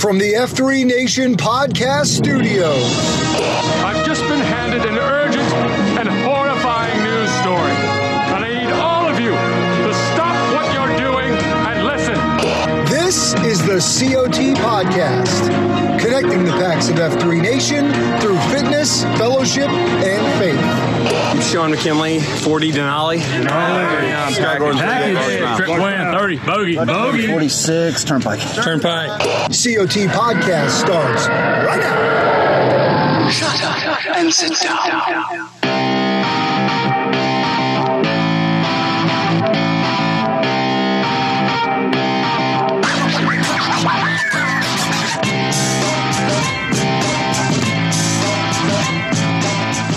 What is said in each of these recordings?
From the F3 Nation Podcast studio. I've just been handed an This is the COT Podcast, connecting the PAX of F3 Nation through fitness, fellowship, and faith. I'm Sean McKinley, 40 Denali. Trip win, 30, bogey, bogey. 46, Turnpike. Turnpike. COT Podcast starts right now. Shut up and sit down.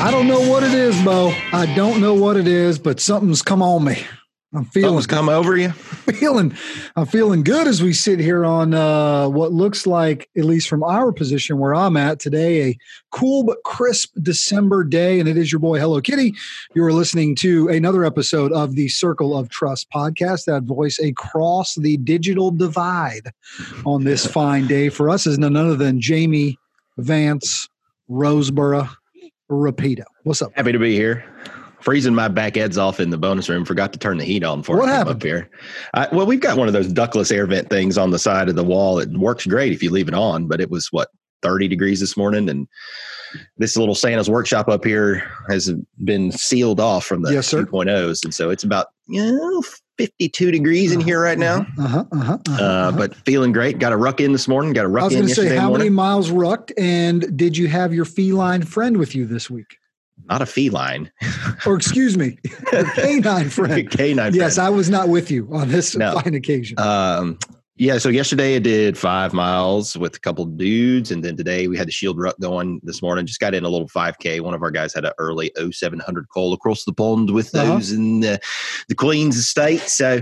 I don't know what it is, Bo. I don't know what it is, but something's come on me. I'm feeling Something's come over you. feeling I'm feeling good as we sit here on uh, what looks like, at least from our position where I'm at today, a cool but crisp December day. And it is your boy Hello Kitty. You are listening to another episode of the Circle of Trust podcast. That voice across the digital divide on this fine day for us is none other than Jamie Vance Roseboro Rapido. What's up? Happy to be here. Freezing my back eds off in the bonus room. Forgot to turn the heat on for What happened? up here. I, well, we've got one of those ductless air vent things on the side of the wall. It works great if you leave it on, but it was what 30 degrees this morning, and this little Santa's workshop up here has been sealed off from the Yes, sir. 2.0s, and so it's about you know 52 degrees in here right now. Uh-huh, uh-huh, uh-huh, Uh, uh-huh. but feeling great. Got a ruck in this morning. Got a ruck in I was going to say, how many miles rucked, and did you have your feline friend with you this week? Not a feline, Or excuse me, canine friend. canine. Yes, friend. I was not with you on this No. fine occasion. Um, yeah, so yesterday I did five miles with a couple dudes, and then today we had the shield ruck going this morning. Just got in a little 5K. One of our guys had an early 0700 call across the pond with Uh-huh. those in the, the Queen's estate. So,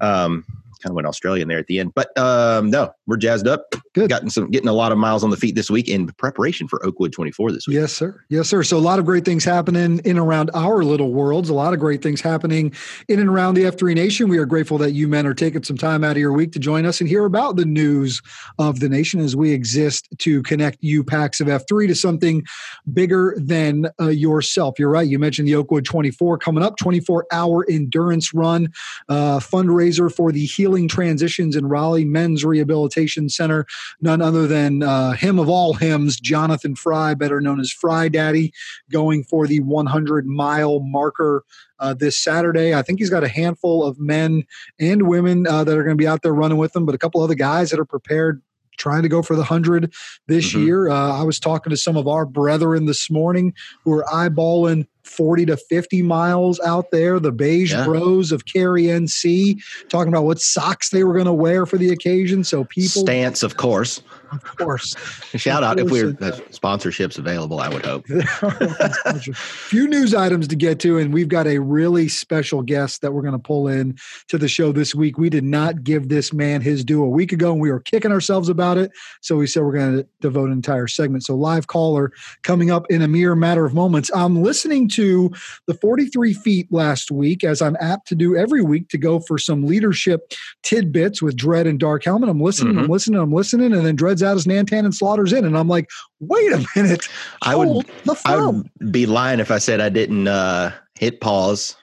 um, kind of went Australian there at the end, but um, no, we're jazzed up. Good. Gotten some, getting a lot of miles on the feet this week in preparation for Oakwood 24 this week. Yes, sir. Yes, sir. So a lot of great things happening in and around our little worlds. A lot of great things happening in and around the F3 Nation. We are grateful that you men are taking some time out of your week to join us and hear about the news of the nation as we exist to connect you PAX of F3 to something bigger than uh, yourself. You're right. You mentioned the Oakwood 24 coming up, 24 hour endurance run uh, fundraiser for the Healing Transitions in Raleigh Men's Rehabilitation Center none other than uh, him of all hymns, Jonathan Fry, better known as Fry Daddy, going for the 100 mile marker uh, this Saturday. I think he's got a handful of men and women uh, that are going to be out there running with him, but a couple other guys that are prepared. Trying to go for the 100 this Mhm. year. Uh, I was talking to some of our brethren this morning who are eyeballing 40 to 50 miles out there. The beige Yeah. bros of Cary NC talking about what socks they were going to wear for the occasion. So people, Stance, of course. of course, Shout out if we're uh, sponsorships available, I would hope. a few news items to get to, and we've got a really special guest that we're going to pull in to the show this week. We did not give this man his due a week ago, and we were kicking ourselves about it. So we said we're going to devote an entire segment. So live caller coming up in a mere matter of moments. I'm listening to the 43 feet last week, as I'm apt to do every week, to go for some leadership tidbits with Dread and Dark Helmet. I'm listening, I'm listening, I'm listening, and then Dread's out his Nantan and Slaughter's in, and I'm like, wait a minute. I would the I would be lying if I said I didn't uh, hit pause,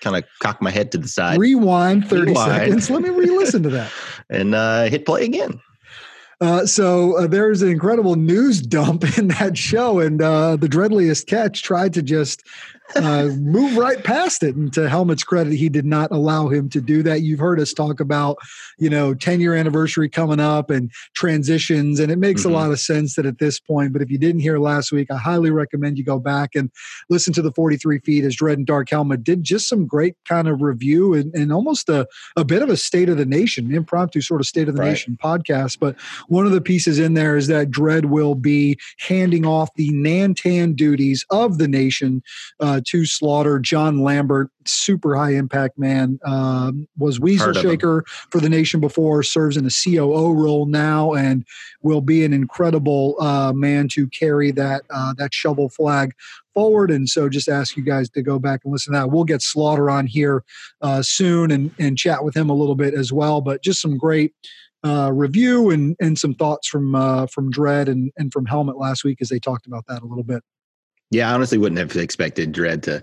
kind of cock my head to the side, Rewind 30 Rewind. seconds. Let me re listen to that. and uh, hit play again. Uh, so uh, there's an incredible news dump in that show, and uh, the dreadliest catch tried to just uh, move right past it. And to Helmet's credit, he did not allow him to do that. You've heard us talk about, you know, 10 year anniversary coming up and transitions, and it makes Mhm. a lot of sense that at this point. But if you didn't hear last week, I highly recommend you go back and listen to the 43 feet as Dread and Dark Helmet did just some great kind of review and, and almost a, a bit of a state of the nation, impromptu sort of state of the Right. nation podcast. But one of the pieces in there is that Dread will be handing off the Nantan duties of the nation uh, to Slaughter. John Lambert, super high impact man, um, was Weasel Heard of him. Shaker for the nation before, serves in a COO role now, and will be an incredible uh, man to carry that uh, that shovel flag forward. And so, just ask you guys to go back and listen to that. We'll get Slaughter on here uh, soon and and chat with him a little bit as well. But just some great uh, review and and some thoughts from uh, from Dread and and from Helmet last week as they talked about that a little bit. Yeah, I honestly wouldn't have expected Dread to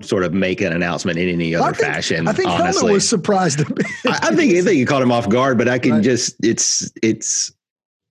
sort of make an announcement in any other I think, fashion. I think honestly, Helmet was surprised. A bit. I, I think I think you caught him off guard, but I can Right. just it's it's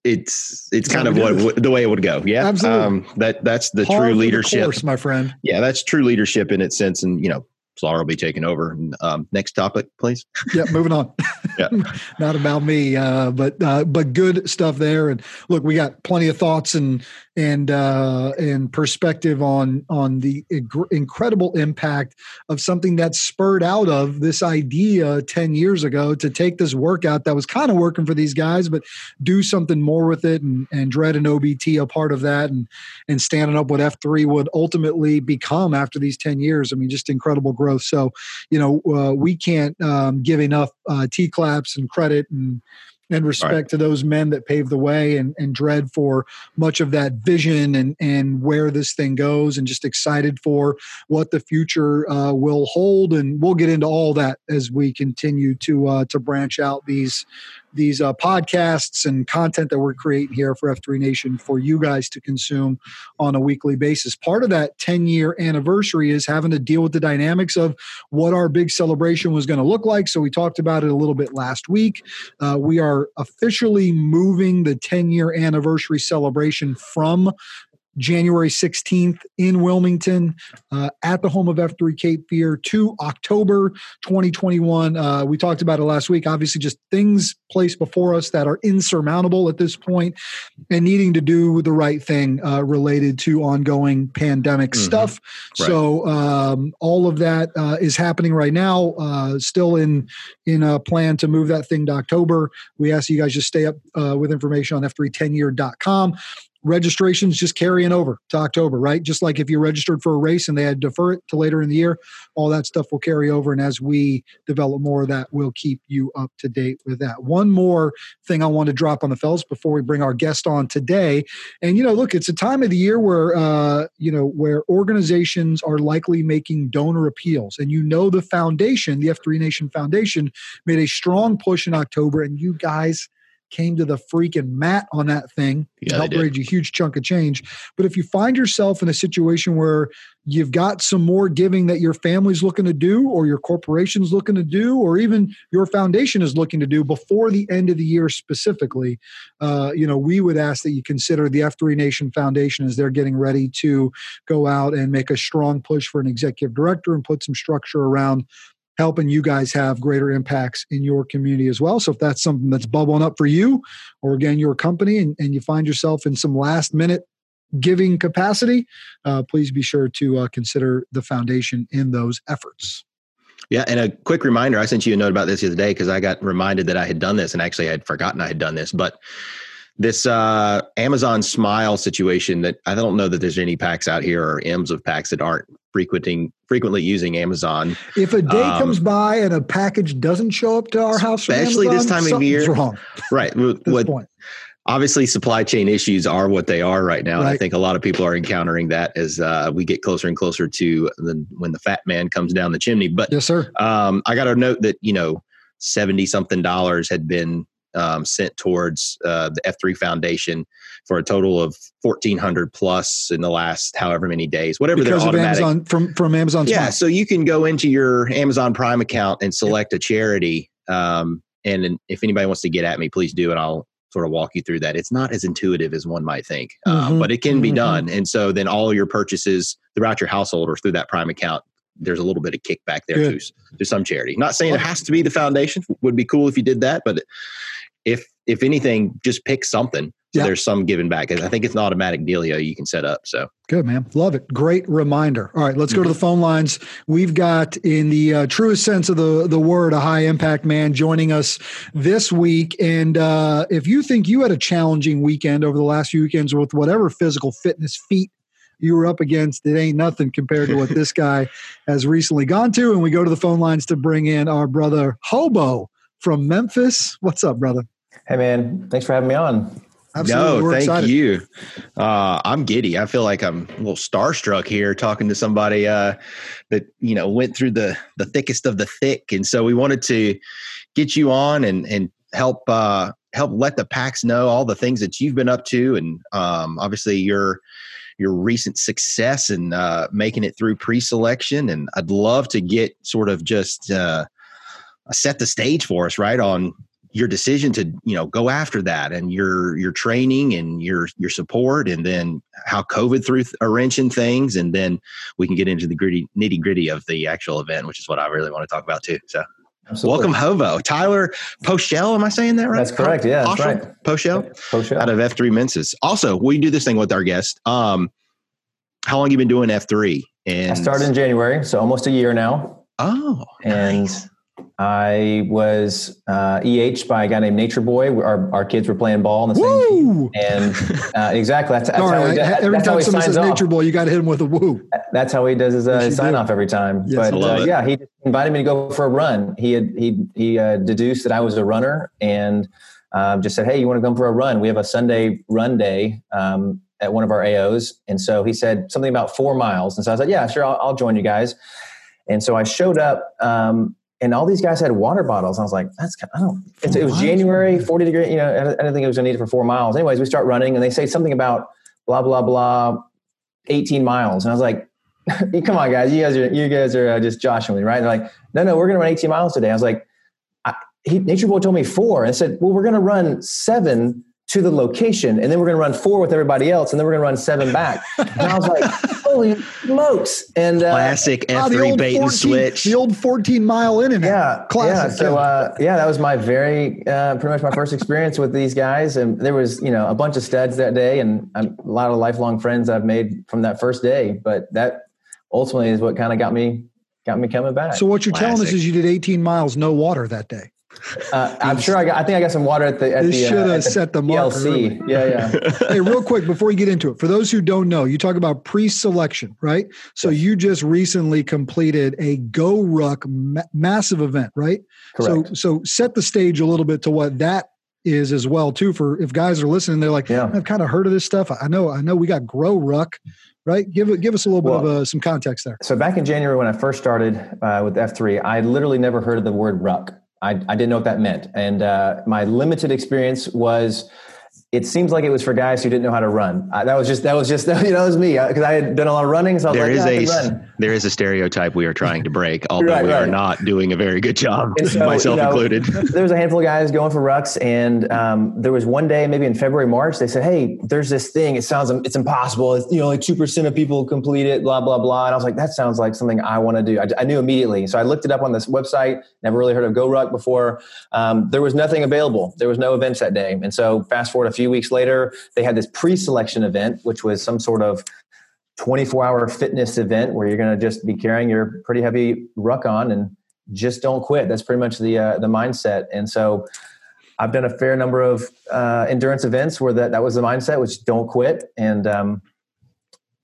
it's it's kind of what the way it would go. Yeah, Absolutely. Um, that that's the true for the leadership. course, my friend. Yeah, that's true leadership in its sense, and you know, Slaughter will be taking over. Um, next topic, please. Yeah, moving on. Yeah. Not about me, uh, but uh, but good stuff there. And look, we got plenty of thoughts and and uh, and perspective on on the incredible impact of something that spurred out of this idea ten years ago to take this workout that was kind of working for these guys, but do something more with it. And and Dread and OBT a part of that, and and standing up what F three would ultimately become after these ten years. I mean, just incredible growth. So you know, uh, we can't um, give enough uh, T claps and credit and and respect to those men that paved the way and, and dread for much of that vision and and where this thing goes and just excited for what the future uh, will hold and we'll get into all that as we continue to uh, to branch out these these uh, podcasts and content that we're creating here for F3 Nation for you guys to consume on a weekly basis. Part of that 10 year anniversary is having to deal with the dynamics of what our big celebration was going to look like. So we talked about it a little bit last week. Uh, we are officially moving the 10 year anniversary celebration from January 16th in Wilmington uh, at the home of F3 Cape Fear to October 2021. Uh, we talked about it last week. Obviously, just things placed before us that are insurmountable at this point and needing to do the right thing uh, related to ongoing pandemic Mhm. stuff. Right. So, um, all of that uh, is happening right now, uh, still in, in a plan to move that thing to October. We ask you guys just stay up uh, with information on f310year.com registrations just carrying over to October, right? Just like if you registered for a race and they had to defer it to later in the year, all that stuff will carry over. And as we develop more of that, we'll keep you up to date with that. One more thing I want to drop on the fellas before we bring our guest on today. And, you know, look, it's a time of the year where, uh, you know, where organizations are likely making donor appeals. And you know, the foundation, the F3 Nation Foundation, made a strong push in October. And you guys, came to the freaking mat on that thing Yeah, to help raise a huge chunk of change. But if you find yourself in a situation where you've got some more giving that your family's looking to do, or your corporation's looking to do, or even your foundation is looking to do before the end of the year specifically, uh, you know, we would ask that you consider the F3 Nation Foundation as they're getting ready to go out and make a strong push for an executive director and put some structure around helping you guys have greater impacts in your community as well. So if that's something that's bubbling up for you, or again your company, and, and you find yourself in some last minute giving capacity, uh, please be sure to uh, consider the foundation in those efforts. Yeah, and a quick reminder: I sent you a note about this the other day because I got reminded that I had done this, and actually I had forgotten I had done this. But this uh, Amazon Smile situation that I don't know that there's any PAX out here or M's of PAX that aren't frequenting frequently using Amazon. If a day Um, comes by and a package doesn't show up to our house, Especially this time of something's year. wrong Right. What point. obviously supply chain issues are what they are right now. And I think a lot of people are encountering that as uh, we get closer and closer to the, when the fat man comes down the chimney. But Yes, sir. um, I got a note that you know seventy something dollars had been um, sent towards uh, the F three Foundation for a total of fourteen hundred plus in the last however many days, whatever Because their of automatic. Amazon from from Amazon. yeah, so you can go into your Amazon Prime account and select a charity. Um, and then if anybody wants to get at me, please do, and I'll sort of walk you through that. It's not as intuitive as one might think, um, Mhm, but it can be mhm. done. And so then all your purchases throughout your household or through that Prime account, there's a little bit of kickback there Good. to, to some charity. Not saying it has to be the foundation. Would be cool if you did that, but if if anything, just pick something. So Yeah. there's some giving back. I think it's an automatic dealio you can set up. So Good, man. Love it. Great reminder. All right, let's go to the phone lines. We've got, in the uh, truest sense of the, the word, a high impact man joining us this week. And uh, if you think you had a challenging weekend over the last few weekends with whatever physical fitness feat you were up against, it ain't nothing compared to what this guy has recently gone to. And we go to the phone lines to bring in our brother Hobo from Memphis. What's up, brother? Hey man, thanks for having me on. Absolutely. No, We're thank excited. you. Uh, I'm giddy. I feel like I'm a little starstruck here talking to somebody uh, that you know went through the the thickest of the thick, and so we wanted to get you on and and help uh, help let the PAX know all the things that you've been up to, and um, obviously your your recent success in uh, making it through pre-selection. And I'd love to get sort of just uh, set the stage for us, right, on your decision to you know go after that and your your training and your your support and then how covid threw a wrench in things. And then we can get into the gritty nitty gritty of the actual event which is what i really want to talk about too. So Absolutely. welcome Hobo. Tyler pochel am i saying that right? That's correct. Yeah that's right. Pochel pochel out of f3 Memphis also we do this thing with our guest um how long you been doing f3 and i started in january so almost a year now. Oh and nice I was uh, EH by a guy named Nature Boy. Our, our kids were playing ball in the woo! same team. And uh, exactly. That's, that's how he does, Every time someone says off. Nature Boy, you got to hit him with a woo. That's how he does his, uh, his sign off every time. Yes, but uh, yeah, he invited me to go for a run. He had, he, he uh, deduced that I was a runner and um, just said, Hey, you want to come for a run? We have a Sunday run day um, at one of our AOs. And so he said something about four miles. And so I said, Yeah, sure, I'll, I'll join you guys. And so I showed up. Um, and all these guys had water bottles. I was like, that's I don't. it was January, forty degree. You know, I didn't think it was gonna need it for four miles. Anyways, we start running, and they say something about blah blah blah, eighteen miles, and I was like, come on, guys, you guys are you guys are uh, just joshing me, right? They're like, no, no, we're gonna run eighteen miles today. I was like, I, he, Nature Boy told me four, and I said, well, we're gonna run seven to the location, and then we're going to run four with everybody else, and then we're going to run seven back. And I was like, "Holy smokes!" And uh, classic F three bait and switch, the old fourteen mile in and yeah, classic. Yeah, so uh, yeah, that was my very uh, pretty much my first experience with these guys, and there was you know a bunch of studs that day, and a lot of lifelong friends I've made from that first day. But that ultimately is what kind of got me got me coming back. So what you're classic. telling us is you did 18 miles no water that day. Uh, I'm sure I got. I think I got some water at the. At they the, should have uh, set the. PLC. Yeah, yeah. hey, real quick before you get into it, for those who don't know, you talk about pre-selection, right? So yes. you just recently completed a Go Ruck ma- massive event, right? Correct. So, so set the stage a little bit to what that is as well too. For if guys are listening, they're like, yeah. I've kind of heard of this stuff. I know, I know, we got Grow Ruck right? Give give us a little well, bit of uh, some context there. So back in January when I first started uh, with F3, I literally never heard of the word ruck. I, I didn't know what that meant. And uh, my limited experience was it seems like it was for guys who didn't know how to run. I, that was just that was just you know it was me because I had done a lot of running. So there is like, yeah, a there is a stereotype we are trying to break, although right, we right. are not doing a very good job, so, myself you know, included. there was a handful of guys going for rucks, and um, there was one day, maybe in February, March, they said, "Hey, there's this thing. It sounds it's impossible. It's, you know, like two percent of people complete it. Blah blah blah." And I was like, "That sounds like something I want to do." I, I, knew immediately, so I looked it up on this website. Never really heard of Go Ruck before. Um, there was nothing available. There was no events that day, and so fast forward a few weeks later they had this pre-selection event, which was some sort of 24 hour fitness event where you're going to just be carrying your pretty heavy ruck on and just don't quit. That's pretty much the uh, the mindset. And so I've done a fair number of uh, endurance events where that, that was the mindset, which don't quit. And um,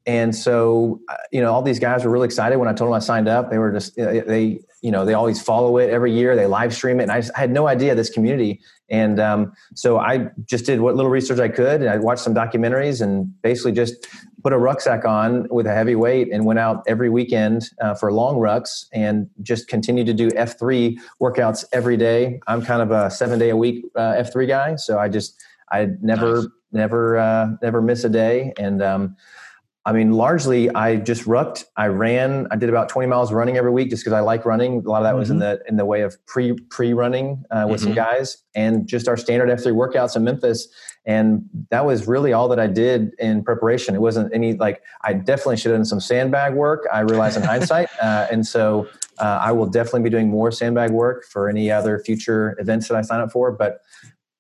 and so uh, you know all these guys were really excited when I told them I signed up. They were just they you know they always follow it every year. They live stream it, and I, just, I had no idea this community and um, so I just did what little research I could, and I watched some documentaries, and basically just put a rucksack on with a heavy weight, and went out every weekend uh, for long rucks, and just continued to do F three workouts every day. I'm kind of a seven day a week uh, F three guy, so I just I never nice. never uh, never miss a day, and um, I mean, largely I just rucked. I ran. I did about 20 miles running every week just because I like running. A lot of that mm-hmm. was in mm-hmm. the in the way of pre pre running uh, with mm-hmm. some guys, and just our standard F3 workouts in Memphis. And that was really all that I did in preparation. It wasn't any like I definitely should have done some sandbag work. I realize in hindsight, uh, and so uh, I will definitely be doing more sandbag work for any other future events that I sign up for. But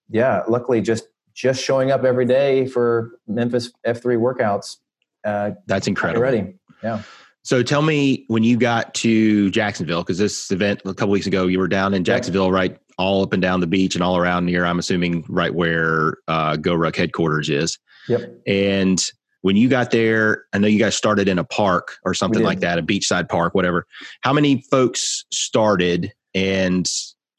yeah, luckily just just showing up every day for Memphis F3 workouts uh, that's incredible. Ready, yeah. So tell me when you got to Jacksonville, because this event a couple weeks ago, you were down in Jacksonville, right, all up and down the beach and all around near. I'm assuming right where uh, Go Ruck headquarters is. Yep. And when you got there, I know you guys started in a park or something like that, a beachside park, whatever. How many folks started, and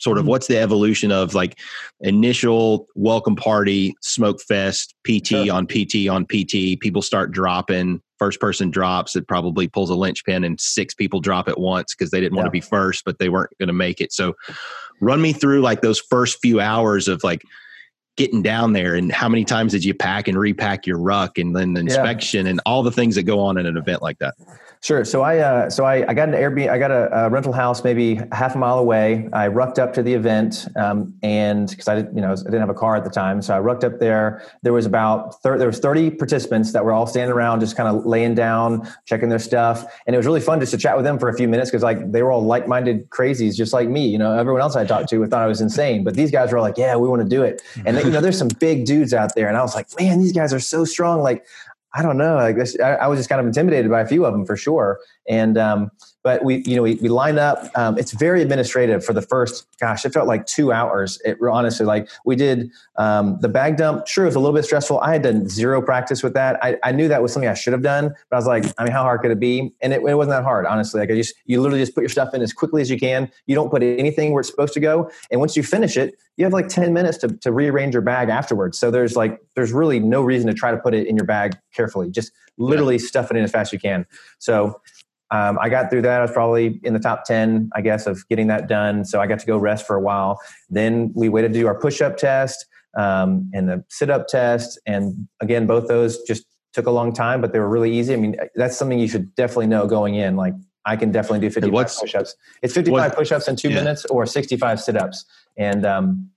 sort of mm-hmm. what's the evolution of like initial welcome party smoke fest pt on pt on pt people start dropping first person drops, it probably pulls a linchpin and six people drop at once because they didn't want to be first, but they weren't going to make it. So run me through like those first few hours of like getting down there and how many times did you pack and repack your ruck and then the inspection and all the things that go on in an event like that. Sure. So I uh, so I, I got an Airbnb. I got a, a rental house maybe half a mile away. I rucked up to the event, um, and because I didn't, you know, I didn't have a car at the time, so I rucked up there. There was about thir- there was thirty participants that were all standing around, just kind of laying down, checking their stuff, and it was really fun just to chat with them for a few minutes because like they were all like minded crazies, just like me. You know, everyone else I talked to thought I was insane, but these guys were like, "Yeah, we want to do it." And they, you know, there's some big dudes out there, and I was like, "Man, these guys are so strong!" Like. I don't know. I guess I, I was just kind of intimidated by a few of them for sure. And um, but we, you know, we, we line up. Um, it's very administrative for the first. Gosh, it felt like two hours. It honestly, like we did um, the bag dump. Sure, it was a little bit stressful. I had done zero practice with that. I, I knew that was something I should have done, but I was like, I mean, how hard could it be? And it, it wasn't that hard, honestly. Like I just, you literally just put your stuff in as quickly as you can. You don't put anything where it's supposed to go, and once you finish it, you have like ten minutes to to rearrange your bag afterwards. So there's like, there's really no reason to try to put it in your bag carefully. Just literally stuff it in as fast as you can. So um, I got through that. I was probably in the top 10, I guess, of getting that done. So I got to go rest for a while. Then we waited to do our push up test um, and the sit up test. And again, both those just took a long time, but they were really easy. I mean, that's something you should definitely know going in. Like, I can definitely do 55 push ups. It's 55 what- push ups in two yeah. minutes or 65 sit ups. And um,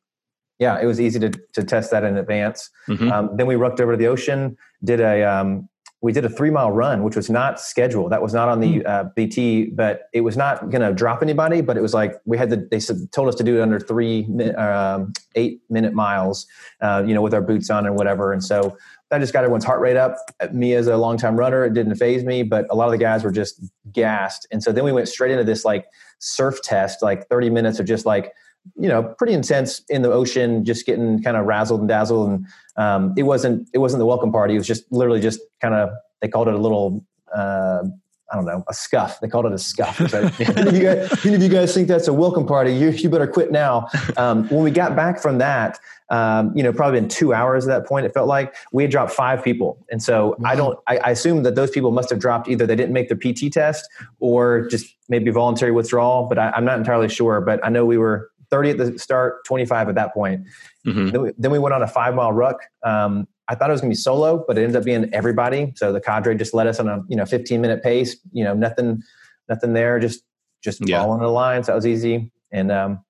yeah, it was easy to, to test that in advance. Mhm. Um, then we rucked over to the ocean, did a um, we did a three mile run, which was not scheduled. That was not on the uh, BT, but it was not going to drop anybody. But it was like we had to. They told us to do it under three um, eight minute miles, uh, you know, with our boots on and whatever. And so that just got everyone's heart rate up. Me as a longtime runner, it didn't phase me, but a lot of the guys were just gassed. And so then we went straight into this like surf test, like 30 minutes of just like you know pretty intense in the ocean just getting kind of razzled and dazzled. And um, it wasn't it wasn't the welcome party. It was just literally just kind of they called it a little uh, I don't know a scuff. They called it a scuff. So, any, of you guys, any of you guys think that's a welcome party. You, you better quit now. Um, when we got back from that um, you know probably in two hours at that point it felt like we had dropped five people. And so I don't I, I assume that those people must have dropped either they didn't make their PT test or just maybe voluntary withdrawal but I, I'm not entirely sure. But I know we were 30 at the start, 25 at that point. Mhm. Then, we, then we went on a five mile ruck. Um, I thought it was going to be solo, but it ended up being everybody. So the cadre just led us on a you know 15 minute pace. You know nothing, nothing there. Just just Yeah. following the lines. That was easy. And um,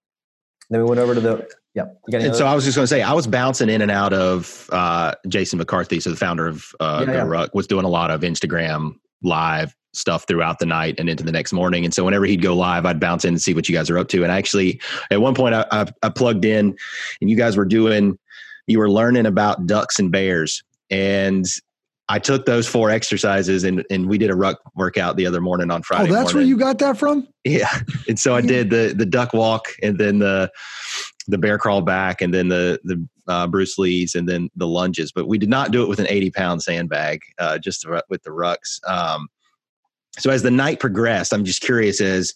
then we went over to the yeah. And so I was just going to say, I was bouncing in and out of uh, Jason McCarthy, so the founder of uh, Yeah, yeah. Ruck, was doing a lot of Instagram live stuff throughout the night and into the next morning. And so whenever he'd go live, I'd bounce in and see what you guys are up to. And actually, at one point, I, I, I plugged in, and you guys were doing, you were learning about ducks and bears, and I took those four exercises and, and we did a ruck workout the other morning on Friday. Oh, that's where you got that from? Yeah. And so I did the the duck walk and then the the bear crawl back and then the the uh, Bruce Lee's and then the lunges. But we did not do it with an 80 pound sandbag, uh, just with the rucks. Um, so as the night progressed, I'm just curious as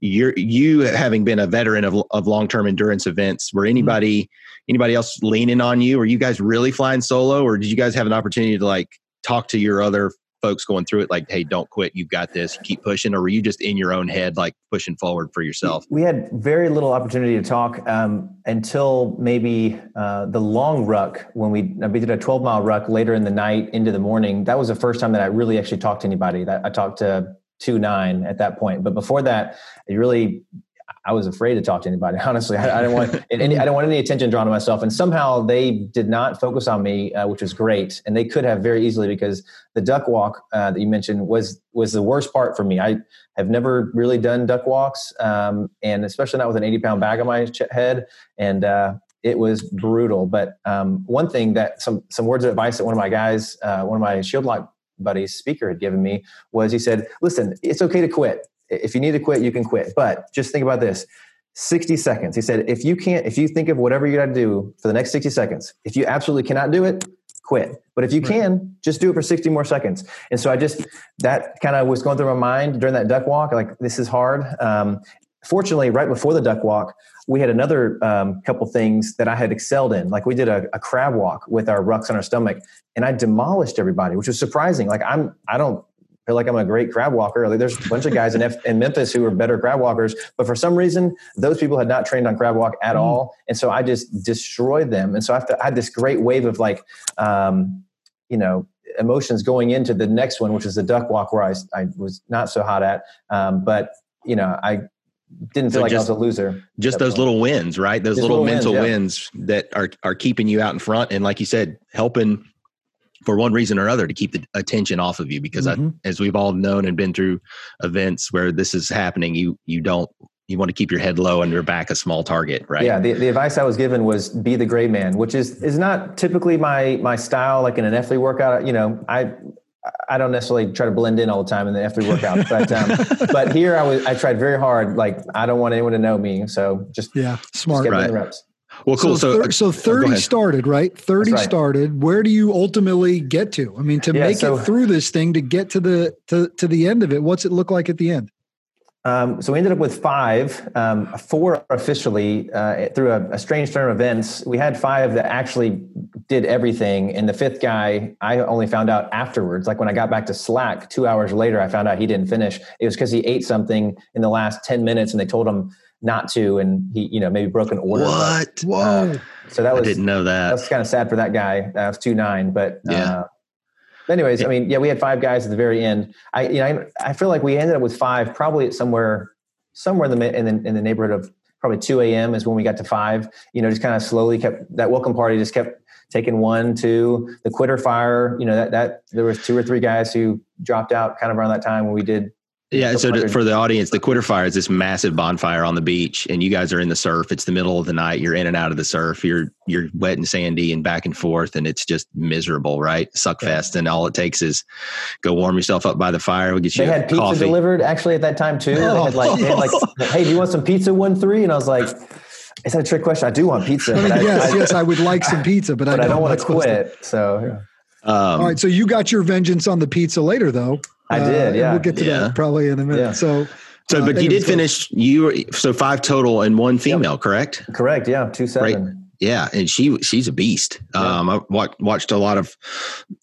you're you having been a veteran of of long term endurance events, were mm-hmm. anybody anybody else leaning on you? Were you guys really flying solo, or did you guys have an opportunity to like talk to your other folks going through it, like, hey, don't quit, you've got this, keep pushing, or were you just in your own head, like pushing forward for yourself? We had very little opportunity to talk um, until maybe uh, the long ruck when we we did a 12 mile ruck later in the night into the morning. That was the first time that I really actually talked to anybody. That I talked to two nine at that point, but before that, it really. I was afraid to talk to anybody. Honestly, I, I didn't want any. I didn't want any attention drawn to myself, and somehow they did not focus on me, uh, which was great. And they could have very easily because the duck walk uh, that you mentioned was was the worst part for me. I have never really done duck walks, um, and especially not with an 80 pound bag on my ch- head. And uh, it was brutal. But um, one thing that some some words of advice that one of my guys, uh, one of my shield lock buddies, speaker had given me was he said, "Listen, it's okay to quit. If you need to quit, you can quit. But just think about this." 60 seconds. He said, if you can't, if you think of whatever you got to do for the next 60 seconds, if you absolutely cannot do it, quit. But if you can, just do it for 60 more seconds. And so I just, that kind of was going through my mind during that duck walk. Like, this is hard. Um, fortunately, right before the duck walk, we had another um, couple things that I had excelled in. Like we did a, a crab walk with our rucks on our stomach, and I demolished everybody, which was surprising. Like I'm, I don't feel like I'm a great crab walker. Like there's a bunch of guys in, F- in Memphis who are better crab walkers, but for some reason, those people had not trained on crab walk at Mm. all, and so I just destroyed them. And so I, to, I had this great wave of like, um, you know, emotions going into the next one, which is the duck walk, where I, I was not so hot at, um, but you know, I didn't feel So like just- I was a loser. just those point. little wins, right? Those little, little wins, mental yeah. wins that are are keeping you out in front, and like you said, helping for one reason or other to keep the attention off of you. Because Mhm. I, as we've all known and been through events where this is happening, you you don't you want to keep your head low and your back a small target, right? Yeah, the, the advice I was given was be the gray man, which is is not typically my my style. Like in an F3 workout, you know, I I don't necessarily try to blend in all the time in the F3 workout, but um, but here I was I tried very hard. Like I don't want anyone to know me, so just Yeah, just smart. get me Right. The reps. Well, cool. So, So, thir- so 30 ahead. started, right? 30 right. started. Where do you ultimately get to? I mean, to Yeah, make so- it through this thing, to get to the to, to the end of it, what's it look like at the end? Um, so we ended up with five, um, four officially uh, through a, a strange turn of events. We had five that actually did everything, and the fifth guy I only found out afterwards. Like when I got back to Slack two hours later, I found out he didn't finish. It was because he ate something in the last ten minutes, and they told him not to, and he, you know, maybe broke an order. what? Whoa. Uh, so that was I was didn't know that. that's kind of sad for that guy. That was two nine, but Yeah. Uh, but anyways, I mean, yeah, we had five guys at the very end. I, you know, I, I feel like we ended up with five, probably at somewhere, somewhere in the in the, in the neighborhood of probably two a.m. is when we got to five. You know, just kind of slowly kept that welcome party just kept taking one, two, the quitter fire. You know, that that there was two or three guys who dropped out kind of around that time when we did. Yeah, so to, for the audience, the quitter fire is this massive bonfire on the beach, and you guys are in the surf. It's the middle of the night. You're in and out of the surf. You're you're wet and sandy and back and forth, and it's just miserable, right? Suck fest, and all it takes is go warm yourself up by the fire. We'll get you They had pizza coffee. delivered actually at that time too. They had like, they had like, hey, do you want some pizza? One three, and I was like, is that a trick question? I do want pizza, I mean, but yes, I- yes, I would like some pizza, but, but I don't want to supposed quit. So Um, All right, so you got your vengeance on the pizza later, though. I Uh, did, and yeah. we'll get to Yeah. that probably in a minute. Yeah. So, so, uh, but you did go- finish. You were, so five total and one female, correct? correct, yeah, two seven. Yeah, and she she's a beast. Um, I wa- watched a lot of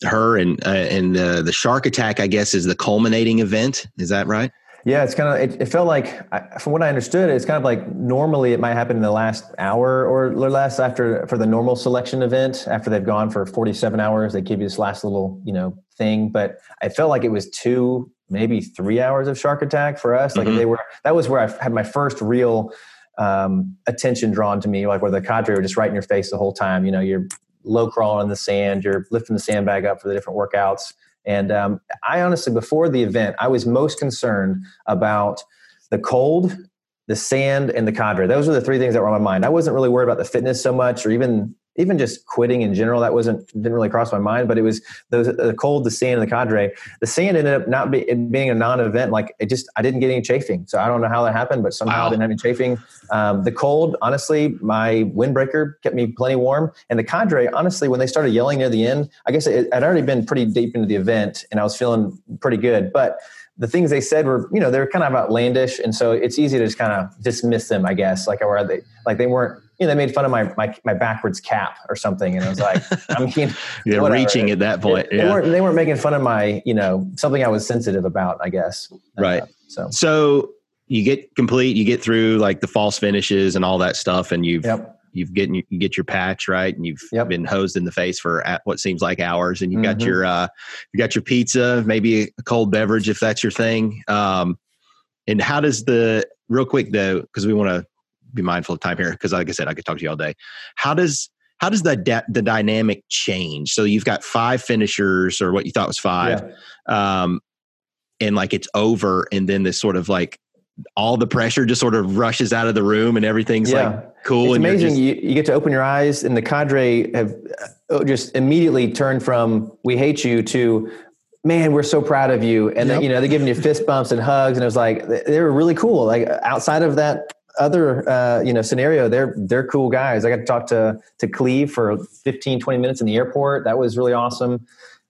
her and uh, and uh, the shark attack. I guess is the culminating event. Is that right? Yeah, it's kind of. It, it felt like, I- from what I understood, it's kind of like normally it might happen in the last hour or less after for the normal selection event. After they've gone for forty seven hours, they give you this last little you know thing. But I felt like it was two, maybe three hours of shark attack for us. Like Mhm. they were. That was where I had my first real um, attention drawn to me. Like where the cadre were just right in your face the whole time. You know, you're low crawling in the sand, you're lifting the sandbag up for the different workouts. And um, I honestly, before the event, I was most concerned about the cold, the sand, and the cadre. Those were the three things that were on my mind. I wasn't really worried about the fitness so much, or even even just quitting in general. That wasn't didn't really cross my mind. But it was those the cold, the sand, and the cadre. The sand ended up not be, being a non-event. Like it just I didn't get any chafing. So I don't know how that happened, but somehow Wow. I didn't have any chafing. Um, the cold, honestly, my windbreaker kept me plenty warm. And the cadre, honestly, when they started yelling near the end, I guess it, I'd already been pretty deep into the event and I was feeling pretty good. But the things they said were, you know, they're kind of outlandish, and so it's easy to just kind of dismiss them, I guess. Like, or they, like they weren't, you know, they made fun of my my, my backwards cap or something, and I was like, I mean, You're whatever. reaching at that point. They, yeah. weren't they weren't making fun of my, you know, something I was sensitive about, I guess. Right. Uh, so, So you get complete, you get through like the false finishes and all that stuff, and you've yep, you've getting you get your patch right, and you've Yep. been hosed in the face for at what seems like hours, and you've got Mhm. your uh, you got your pizza, maybe a cold beverage if that's your thing. Um, and how does the real quick though, because we want to be mindful of time here, because like I said, I could talk to you all day. How does how does the da- the dynamic change? So you've got five finishers, or what you thought was five yeah. um, and like it's over, and then this sort of like all the pressure just sort of rushes out of the room, and everything's Yeah. like cool. It's and amazing. just- you, you get to open your eyes, and the cadre have uh, just immediately turned from "we hate you" to "man, we're so proud of you." And then you know they're giving you fist bumps and hugs, and it was like they were really cool. Like outside of that other uh, you know scenario, they're they're cool guys. I got to talk to to Cleve for 15, 20 minutes in the airport. That was really awesome.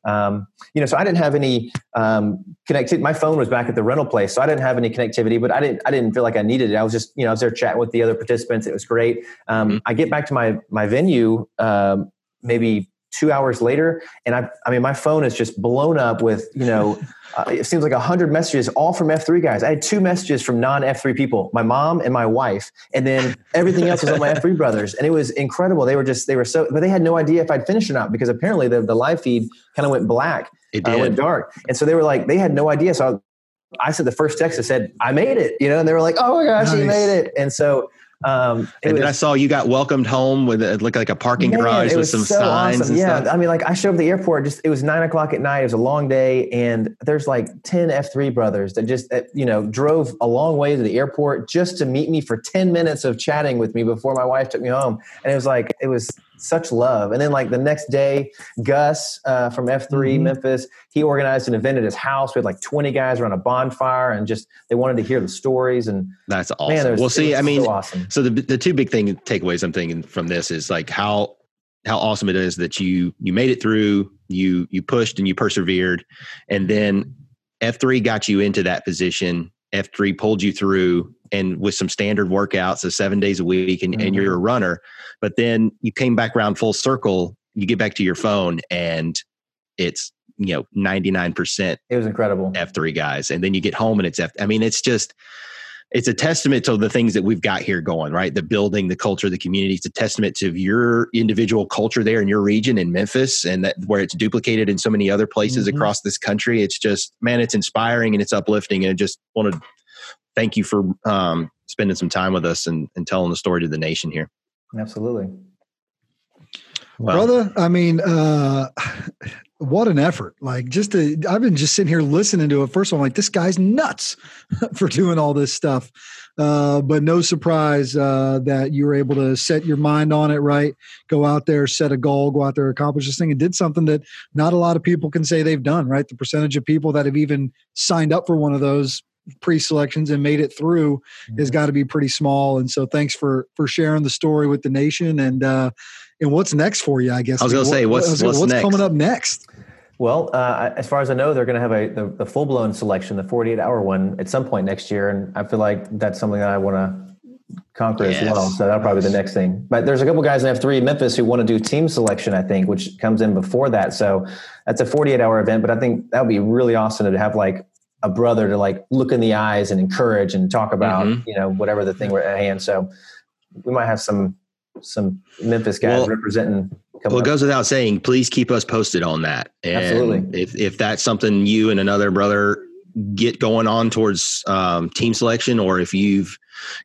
um, you know, so I didn't have any um, connectivity. My phone was back at the rental place, so I didn't have any connectivity. But I didn't I didn't feel like I needed it. I was just you know I was there chatting with the other participants. It was great. Um, mm-hmm. I get back to my my venue um, maybe two hours later and I, I mean my phone is just blown up with you know uh, it seems like 100 messages all from f3 guys i had two messages from non-f3 people my mom and my wife and then everything else was on my f3 brothers and it was incredible they were just they were so but they had no idea if i'd finished or not because apparently the, the live feed kind of went black it did. Uh, went dark and so they were like they had no idea so I, I said the first text that said I made it, you know, and they were like, "Oh my gosh, nice. you made it!" And so um, and was, then I saw you got welcomed home with it looked like a parking man, garage with some so signs. Awesome. yeah, stuff. I mean, like I showed up at the airport. Just it was nine o'clock at night. It was a long day, and there's like ten F three brothers that just that, you know drove a long way to the airport just to meet me for ten minutes of chatting with me before my wife took me home. And it was like it was such love. And then like the next day, Gus uh, from F3 mm-hmm. Memphis, he organized an event at his house. We had like 20 guys around a bonfire and just, they wanted to hear the stories. And that's awesome. Man, was, well, see, I mean, so, awesome. so the, the two big thing takeaways I'm thinking from this is like how, how awesome it is that you, you made it through, you, you pushed and you persevered. And then F3 got you into that position. F3 pulled you through and with some standard workouts of seven days a week and, mm-hmm. and you're a runner. But then you came back around full circle you get back to your phone and it's you know 99% it was incredible. F3 guys. And then you get home and it's f i mean it's just it's a testament to the things that we've got here going right? The building the culture the community. It's a testament to your individual culture there in your region in memphis and that where it's duplicated in so many other places mm-hmm. across this country. It's just man it's inspiring and it's uplifting. And i just want to thank you for um, spending some time with us and, and telling the story to the nation here. Absolutely. Well, Brother, I mean, uh, what an effort. Like just to, I've been just sitting here listening to it. First of all, I'm like, this guy's nuts for doing all this stuff. Uh, but no surprise uh, that you were able to set your mind on it right, go out there, set a goal, go out there, accomplish this thing, and did something that not a lot of people can say they've done, right? The percentage of people that have even signed up for one of those pre-selections and made it through mm-hmm. has got to be pretty small. And so thanks for for sharing the story with the nation and uh, and what's next for you. I guess I was going to say what's what's, what's coming up next. Well, uh, as far as I know, they're going to have a the, the full blown selection, the 48 hour one, at some point next year, and I feel like that's something that I want to conquer yes. as well. So that'll probably be the next thing. But there's a couple guys in F3 Memphis who want to do team selection, I think, which comes in before that. So that's a 48 hour event. But I think that would be really awesome to have like a brother to like look in the eyes and encourage and talk about mm-hmm. you know whatever the thing we're at hand. So we might have some some Memphis guys well, representing. Well, it goes without saying. Please keep us posted on that. And Absolutely. If if that's something you and another brother get going on towards um, team selection, or if you've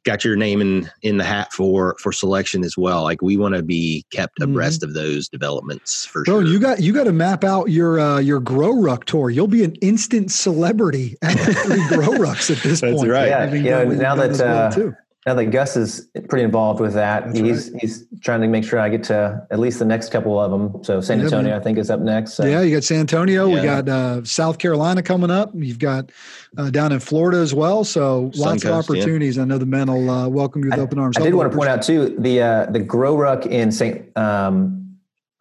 got your name in in the hat for for selection as well. Like we want to be kept mm-hmm. abreast mm-hmm. of those developments for Bro, sure. You got you got to map out your uh, your grow ruck tour. You'll be an instant celebrity at the three grow rucks at this That's point. Right. Yeah, yeah. Now that uh, now that Gus is pretty involved with that, That's he's right. he's trying to make sure I get to at least the next couple of them. So San Antonio, yeah, I think, is up next. So. Yeah, you got San Antonio. Yeah. We got uh, South Carolina coming up. You've got uh, down in Florida as well. So lots Coast, of opportunities. Yeah. I know the men will uh, welcome you with I, open arms. I did want to point out too the uh, the Grow Ruck in St. Um,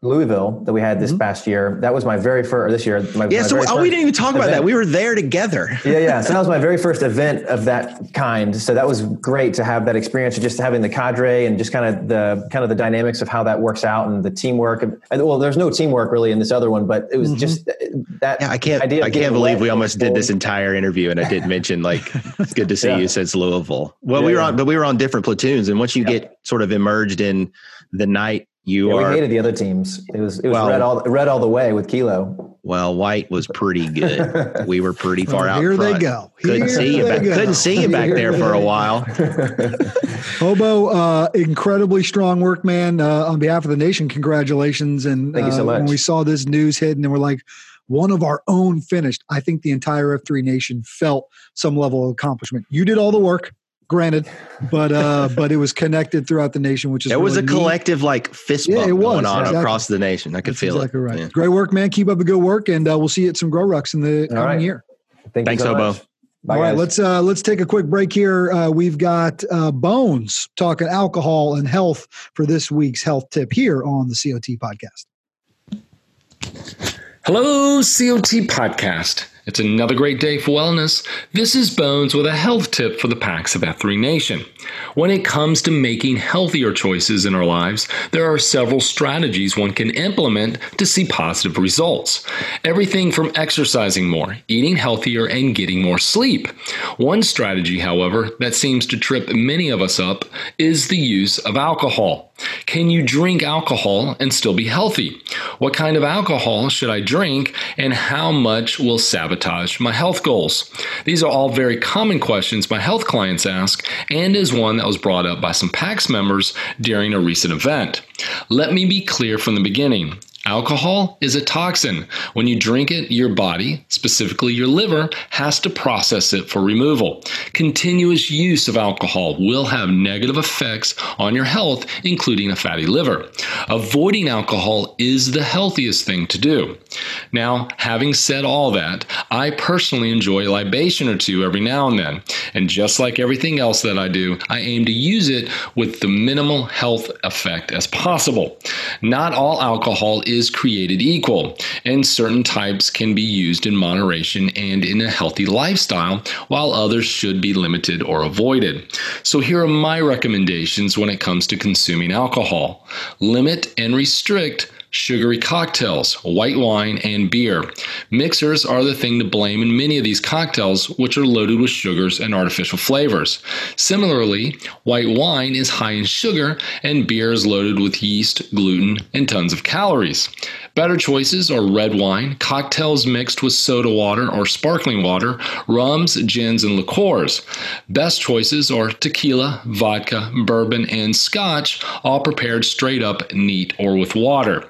Louisville that we had this mm-hmm. past year. That was my very first this year. My, yeah, my so oh, we didn't even talk about that. We were there together. yeah, yeah. So that was my very first event of that kind. So that was great to have that experience of just having the cadre and just kind of the kind of the dynamics of how that works out and the teamwork. And, well, there's no teamwork really in this other one, but it was mm-hmm. just uh, that. Yeah, I can't. I can't believe we almost did this entire interview and I didn't mention like it's good to see yeah. you since Louisville. Well, yeah, we were on, but we were on different platoons, and once you get sort of immersed in the night you yeah, are. We hated the other teams. It was it was well, red all red all the way with Kilo. Well, White was pretty good. we were pretty far well, out. Here front. they go. Couldn't see you. Back, couldn't see you back there for a while. Hobo, uh, incredibly strong work, man. Uh, on behalf of the nation, congratulations! And thank you so much. Uh, when we saw this news hit, and we're like, one of our own finished. I think the entire F3 nation felt some level of accomplishment. You did all the work granted, but uh, but it was connected throughout the nation, which is it really was a neat. collective like fist bump yeah, it was, going on exactly. across the nation. I could That's feel exactly it. Right. Yeah. Great work, man. Keep up the good work, and uh, we'll see you at some grow rucks in the All coming right. year. Thank Thanks, so Hobo. Bye, All right, guys. let's uh, let's take a quick break here. Uh, we've got uh, Bones talking alcohol and health for this week's health tip here on the COT podcast. Hello, COT Podcast. It's another great day for wellness. This is Bones with a health tip for the PAX of F3 Nation. When it comes to making healthier choices in our lives, there are several strategies one can implement to see positive results. Everything from exercising more, eating healthier, and getting more sleep. One strategy, however, that seems to trip many of us up is the use of alcohol. Can you drink alcohol and still be healthy? What kind of alcohol should I drink, and how much will sabotage my health goals? These are all very common questions my health clients ask, and is one that was brought up by some PAX members during a recent event. Let me be clear from the beginning. Alcohol is a toxin. When you drink it, your body, specifically your liver, has to process it for removal. Continuous use of alcohol will have negative effects on your health, including a fatty liver. Avoiding alcohol is the healthiest thing to do. Now, having said all that, I personally enjoy a libation or two every now and then. And just like everything else that I do, I aim to use it with the minimal health effect as possible. Not all alcohol is created equal, and certain types can be used in moderation and in a healthy lifestyle, while others should be limited or avoided. So, here are my recommendations when it comes to consuming alcohol limit and restrict sugary cocktails, white wine, and beer. Mixers are the thing to blame in many of these cocktails, which are loaded with sugars and artificial flavors. Similarly, white wine is high in sugar, and beer is loaded with yeast, gluten, and tons of calories. Better choices are red wine, cocktails mixed with soda water or sparkling water, rums, gins, and liqueurs. Best choices are tequila, vodka, bourbon, and scotch, all prepared straight up, neat, or with water.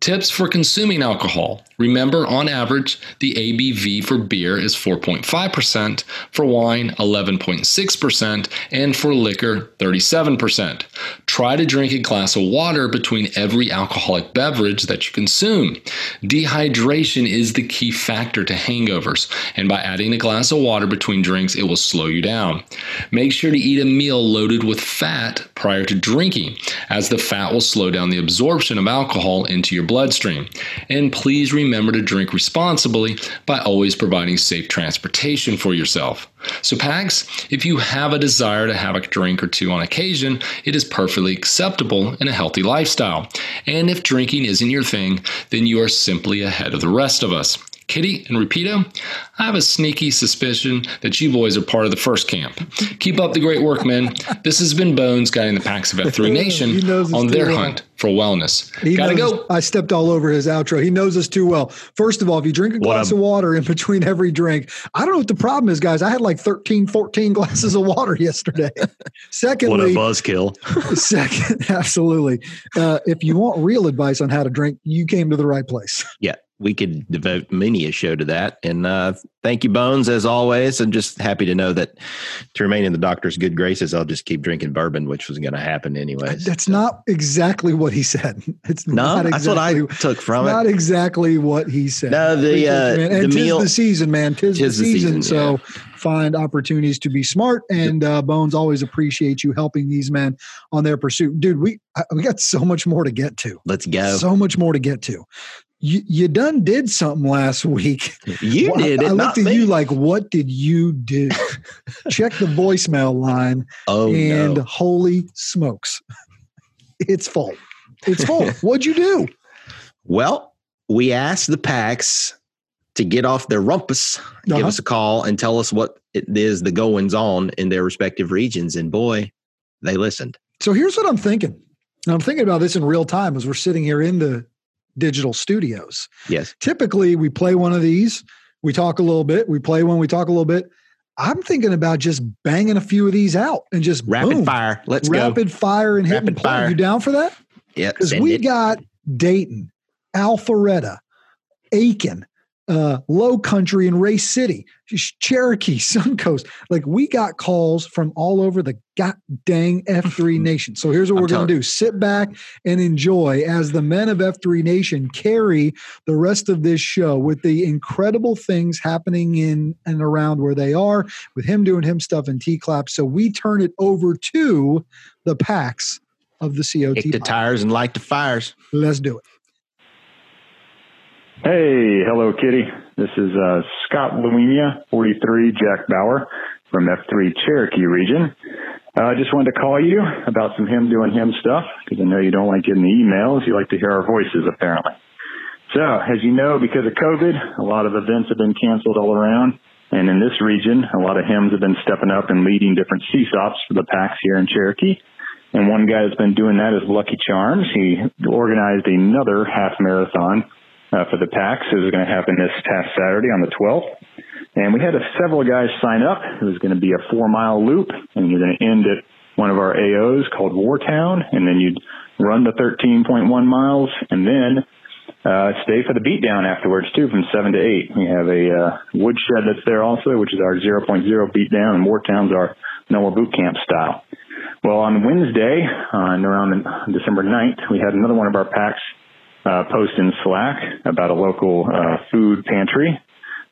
Tips for consuming alcohol. Remember, on average, the ABV for beer is 4.5%, for wine, 11.6%, and for liquor, 37%. Try to drink a glass of water between every alcoholic beverage that you consume. Dehydration is the key factor to hangovers, and by adding a glass of water between drinks, it will slow you down. Make sure to eat a meal loaded with fat prior to drinking, as the fat will slow down the absorption of alcohol into your bloodstream. And please remember to drink responsibly by always providing safe transportation for yourself. So, PAX, if you have a desire to have a drink or two on occasion, it is perfectly acceptable in a healthy lifestyle. And if drinking isn't your thing, then you are simply ahead of the rest of us. Kitty and Rapido, I have a sneaky suspicion that you boys are part of the first camp. Keep up the great work, men. This has been Bones guiding the PAX of F3 Nation on their well. hunt for wellness. He Gotta knows- go. I stepped all over his outro. He knows us too well. First of all, if you drink a glass of water in between every drink, I don't know what the problem is, guys. I had like 13, 14 glasses of water yesterday. Secondly, what a buzzkill. second, absolutely. Uh, if you want real advice on how to drink, you came to the right place. Yeah, we could devote many a show to that. And uh, thank you, Bones, as always. I'm just happy to know that to remain in the doctor's good graces, I'll just keep drinking bourbon, which was going to happen anyways. That's not exactly what he said. It's no, not that's what I exactly- took from it. not exactly what he said. No, the, uh, you, and the meal- the season, man. Tis, Tis the the season. season, so find opportunities to be smart. And uh, Bones always appreciate you helping these men on their pursuit, dude. We we got so much more to get to. Let's go. So much more to get to. You, you done did something last week. you Well, did I, it. I looked at me. you like, what did you do? Check the voicemail line oh, and no. holy smokes, it's full. It's full. What'd you do? Well, we asked the PAX to get off their rumpus, give Uh-huh. us a call, and tell us what it is the goings on in their respective regions. And boy, they listened. So here's what I'm thinking. And I'm thinking about this in real time as we're sitting here in the digital studios. Yes. Typically, we play one of these, we talk a little bit, we play one, we talk a little bit. I'm thinking about just banging a few of these out and just Rapid boom, fire. Let's go. rapid fire and Rapid play. fire. You down for that? Yeah. Because we it. got Dayton, Alpharetta, Aiken, uh, Low Country, and Race City, Ch- Cherokee, Suncoast. Like we got calls from all over the god dang F3 Nation. So here's what I'm we're going to do: sit back and enjoy as the men of F3 Nation carry the rest of this show with the incredible things happening in and around where they are, with him doing him stuff in T clap. So we turn it over to the PAX of the COT. Kick the tires and light the fires. Let's do it. Hey, hello, Kitty. This is uh, Scott Luenia, 43, Jack Bauer from F3 Cherokee region. I uh, just wanted to call you about some him doing him stuff because I know you don't like getting the emails. You like to hear our voices, apparently. So, as you know, because of COVID, a lot of events have been canceled all around. And in this region, a lot of HIMs have been stepping up and leading different CSAUPs for the PAX here in Cherokee. And one guy that's been doing that is Lucky Charms. He organized another half marathon uh, for the PAX. It was going to happen this past Saturday on the 12th. And we had a, several guys sign up. It was going to be a four mile loop and you're going to end at one of our AOs called Wartown. And then you'd run the 13.1 miles and then uh, stay for the beatdown afterwards too, from seven to eight. We have a uh, woodshed that's there also, which is our 0.0 beatdown, and Wartown's our NOAA boot camp style. Well, on Wednesday, uh, around December 9th, we had another one of our PAX uh, post in Slack about a local uh, food pantry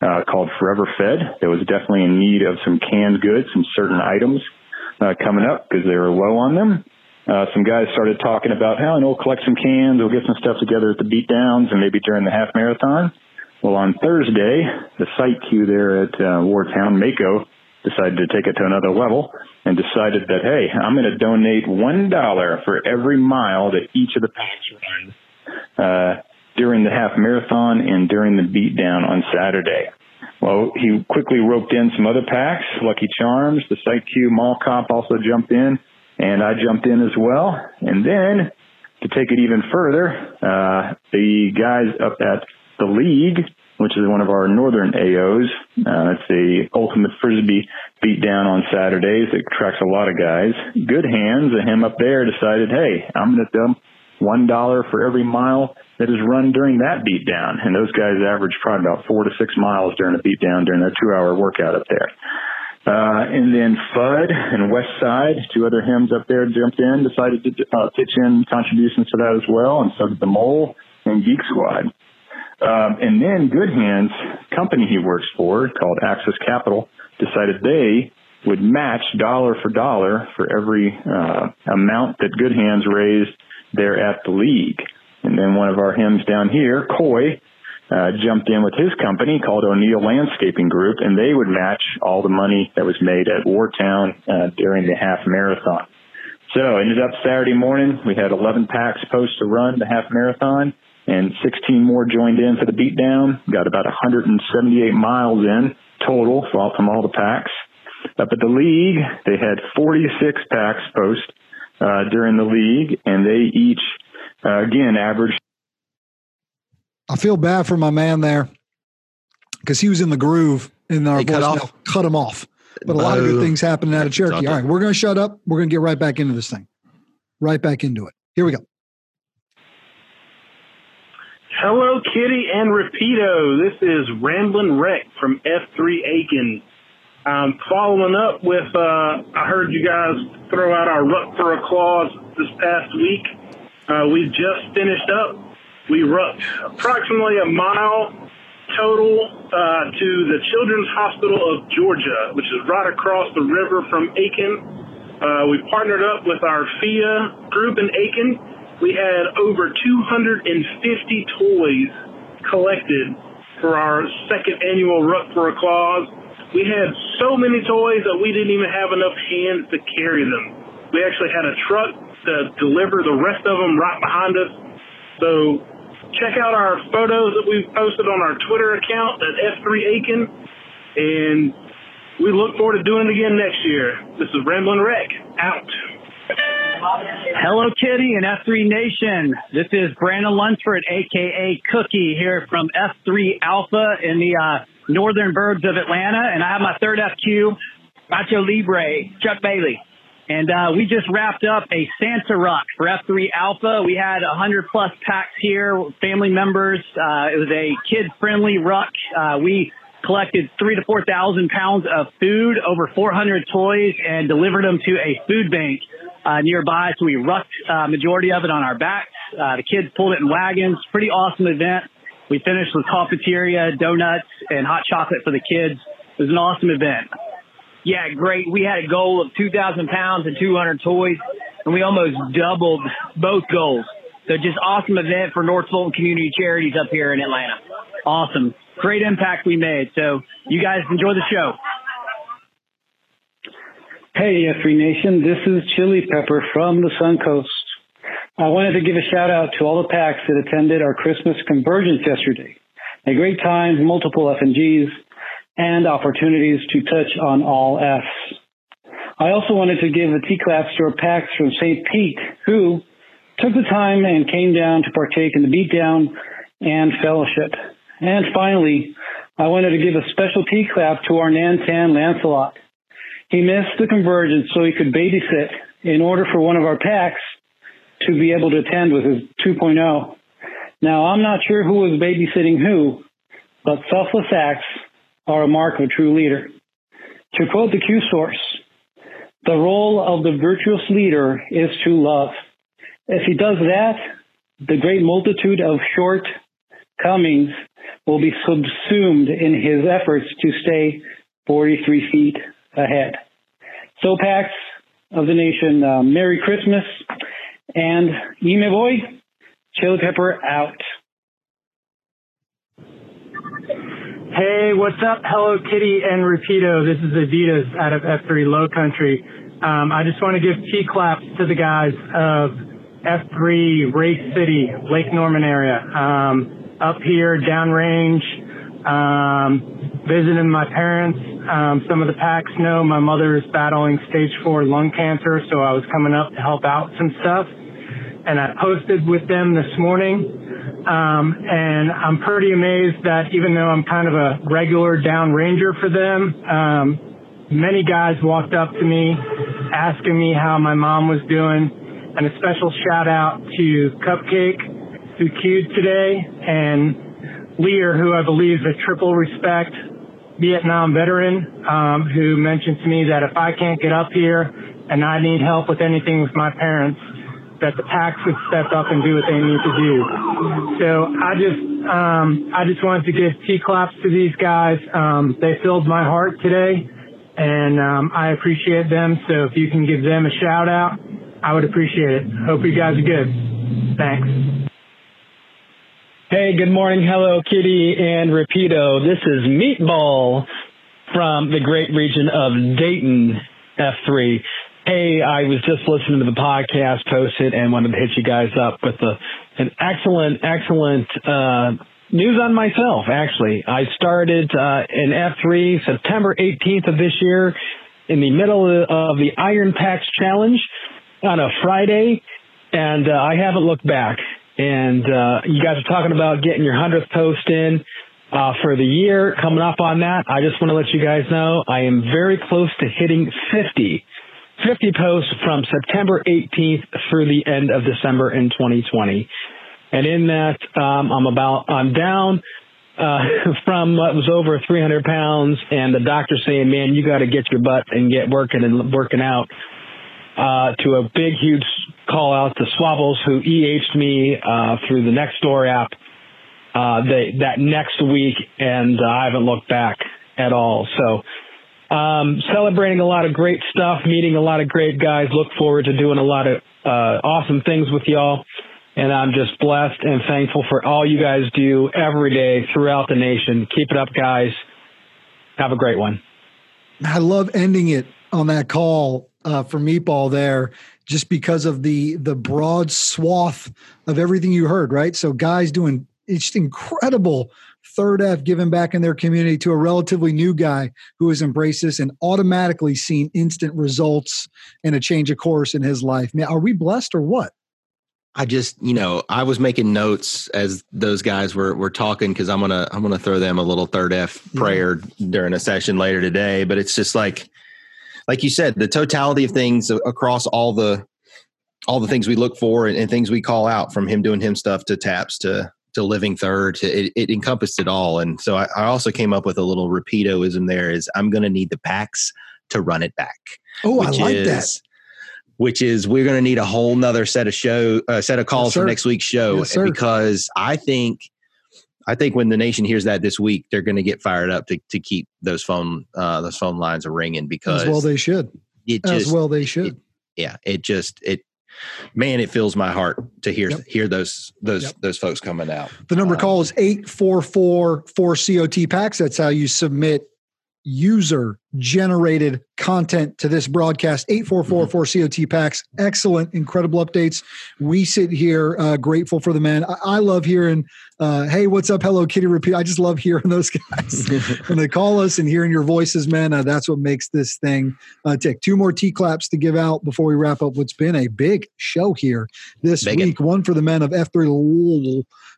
uh, called Forever Fed. That was definitely in need of some canned goods, some certain items uh, coming up because they were low on them uh, some guys started talking about how, and we'll collect some cans, we'll get some stuff together at the beat downs and maybe during the half marathon. Well, on Thursday, the Site Q there at uh, Wartown, Mako, decided to take it to another level and decided that, hey, I'm going to donate $1 for every mile that each of the PAX runs uh, during the half marathon and during the beatdown on Saturday. Well, he quickly roped in some other PAX, Lucky Charms, the Site Q Mall Cop also jumped in and I jumped in as well. And then to take it even further, uh, the guys up at the league, which is one of our northern AOs, uh, it's the ultimate frisbee beatdown on Saturdays. It attracts a lot of guys. Good hands, and him up there decided, hey, I'm going to dump one dollar for every mile that is run during that beat down. And those guys average probably about four to six miles during a beat down during their two hour workout up there. Uh, and then Fudd and West Side, two other HIMs up there jumped in, decided to uh, pitch in contributions to that as well, and so did the Mole and Geek Squad. Um, and then Good Hands, company he works for called Access Capital, decided they would match dollar for dollar for every uh, amount that Good Hands raised there at the league. And then one of our HIMs down here, Coy, uh, jumped in with his company called O'Neill Landscaping Group, and they would match all the money that was made at Wartown uh, during the half marathon. So ended up Saturday morning, we had 11 PAX post to run the half marathon, and 16 more joined in for the beatdown. Got about 178 miles in total from all the PAX. Up at the league, they had 46 PAX post uh, during the league, and they each, uh, again, averaged I feel bad for my man there because he was in the groove in our cut, off. cut him off. But a lot of good things happening out of Cherokee. All right, we're going to shut up. We're going to get right back into this thing. Right back into it. Here we go. Hello, Kitty and Rapido. This is Ramblin' Wreck from F3 Aiken. Um, following up with, uh, I heard you guys throw out our Ruck for a Claus this past week. Uh, we just finished up we rucked approximately a mile total uh, to the Children's Hospital of Georgia, which is right across the river from Aiken. Uh, we partnered up with our FIA group in Aiken. We had over 250 toys collected for our second annual Ruck for a Claus. We had so many toys that we didn't even have enough hands to carry them. We actually had a truck to deliver the rest of them right behind us. So check out our photos that we've posted on our Twitter account at F3 Aiken, and we look forward to doing it again next year. This is Ramblin' Wreck out. Hello, Kitty and F3 Nation. This is Brandon Lunsford, aka Cookie, here from F3 Alpha in the uh, northern burbs of Atlanta, and I have my third FQ, Macho Libre, Chuck Bailey. And uh, we just wrapped up a Santa Ruck for F3 Alpha. We had 100 plus PAX here, family members. Uh, it was a kid friendly ruck. Uh, we collected three to 4,000 pounds of food, over 400 toys, and delivered them to a food bank uh, nearby. So we rucked uh, majority of it on our backs. Uh, the kids pulled it in wagons. Pretty awesome event. We finished with Coffeteria, donuts, and hot chocolate for the kids. It was an awesome event. Yeah, great. We had a goal of 2,000 pounds and 200 toys, and we almost doubled both goals. So just awesome event for North Fulton Community Charities up here in Atlanta. awesome. Great impact we made. So you guys enjoy the show. Hey, F3 Nation. This is Chili Pepper from the Suncoast. I wanted to give a shout out to all the PAX that attended our Christmas convergence yesterday. A great time, multiple F&Gs, and opportunities to touch on all Fs. I also wanted to give a T-claps to our PAX from St. Pete, who took the time and came down to partake in the beatdown and fellowship. And finally, I wanted to give a special T-clap to our Nantan Lancelot. He missed the convergence so he could babysit in order for one of our PAX to be able to attend with his 2.0. Now, I'm not sure who was babysitting who, but selfless acts are a mark of a true leader. To quote the Q source, the role of the virtuous leader is to love. If he does that, the great multitude of shortcomings will be subsumed in his efforts to stay 43 feet ahead. So, Pax of the nation, uh, Merry Christmas and Eme Boy, Chili Pepper out. Hey, what's up? Hello Kitty and Rapido. This is Adidas out of F3 Low Country. Um, I just want to give T claps to the guys of F3 Race City, Lake Norman area. Um, up here, downrange, um, visiting my parents. Um, some of the PAX know my mother is battling stage four lung cancer, so I was coming up to help out some stuff. And I posted with them this morning. Um, and I'm pretty amazed that even though I'm kind of a regular down ranger for them, um, many guys walked up to me asking me how my mom was doing. And a special shout out to Cupcake who queued today and Lear, who I believe is a triple respect Vietnam veteran, um, who mentioned to me that if I can't get up here and I need help with anything with my parents, that the PAX would step up and do what they need to do. So I just, um, I just wanted to give T claps to these guys. Um, they filled my heart today and, um, I appreciate them. So if you can give them a shout out, I would appreciate it. Hope you guys are good. Thanks. Hey, good morning. Hello, Kitty and Rapido. This is Meatball from the great region of Dayton, F3. Hey, I was just listening to the podcast posted and wanted to hit you guys up with a, an excellent, excellent uh, news on myself, actually. I started uh, in F3 September 18th of this year in the middle of the Iron PAX Challenge on a Friday, and uh, I haven't looked back. And uh, you guys are talking about getting your 100th post in uh, for the year. Coming up on that, I just want to let you guys know I am very close to hitting 50 50 posts from September 18th through the end of December in 2020. And in that, um, I'm about, I'm down, uh, from what was over 300 pounds and the doctor saying, man, you got to get your butt and get working and working out, uh, to a big, huge call out to Swabbles who EH'd me, uh, through the Nextdoor app, uh, they, that next week. And uh, I haven't looked back at all. So, um, celebrating a lot of great stuff, meeting a lot of great guys. Look forward to doing a lot of uh, awesome things with y'all. And I'm just blessed and thankful for all you guys do every day throughout the nation. Keep it up, guys. Have a great one. I love ending it on that call uh, for Meatball there, just because of the the broad swath of everything you heard. Right, so guys doing it's incredible third F giving back in their community to a relatively new guy who has embraced this and automatically seen instant results and a change of course in his life. Man, are we blessed or what? I just, you know, I was making notes as those guys were were talking because I'm gonna I'm gonna throw them a little third F prayer yeah. during a session later today. But it's just like, like you said, the totality of things across all the all the things we look for and, and things we call out from him doing him stuff to taps to to living third to, it, it, encompassed it all. And so I, I, also came up with a little repeatoism there is i'm going to need the PAX to run it back oh i like is, that which is we're going to need a whole nother set of show uh, set of calls yes, for next week's show yes, because i think i think when the nation hears that this week they're going to get fired up to, to keep those phone uh, those phone lines ringing because as well they should it just, as well they should it, yeah it just it man, it fills my heart to hear hear those those those folks coming out. The number to call is 844 4COT PAX. That's how you submit user generated content to this broadcast. 8444 cot PAX. Excellent incredible updates. We sit here uh, grateful for the man. I, I love hearing uh, hey what's up? Hello kitty repeat. I just love hearing those guys. When they call us and hearing your voices man uh, that's what makes this thing uh, tick. Two more t claps to give out before we wrap up what's been a big show here this Big it. week. One for the men of f3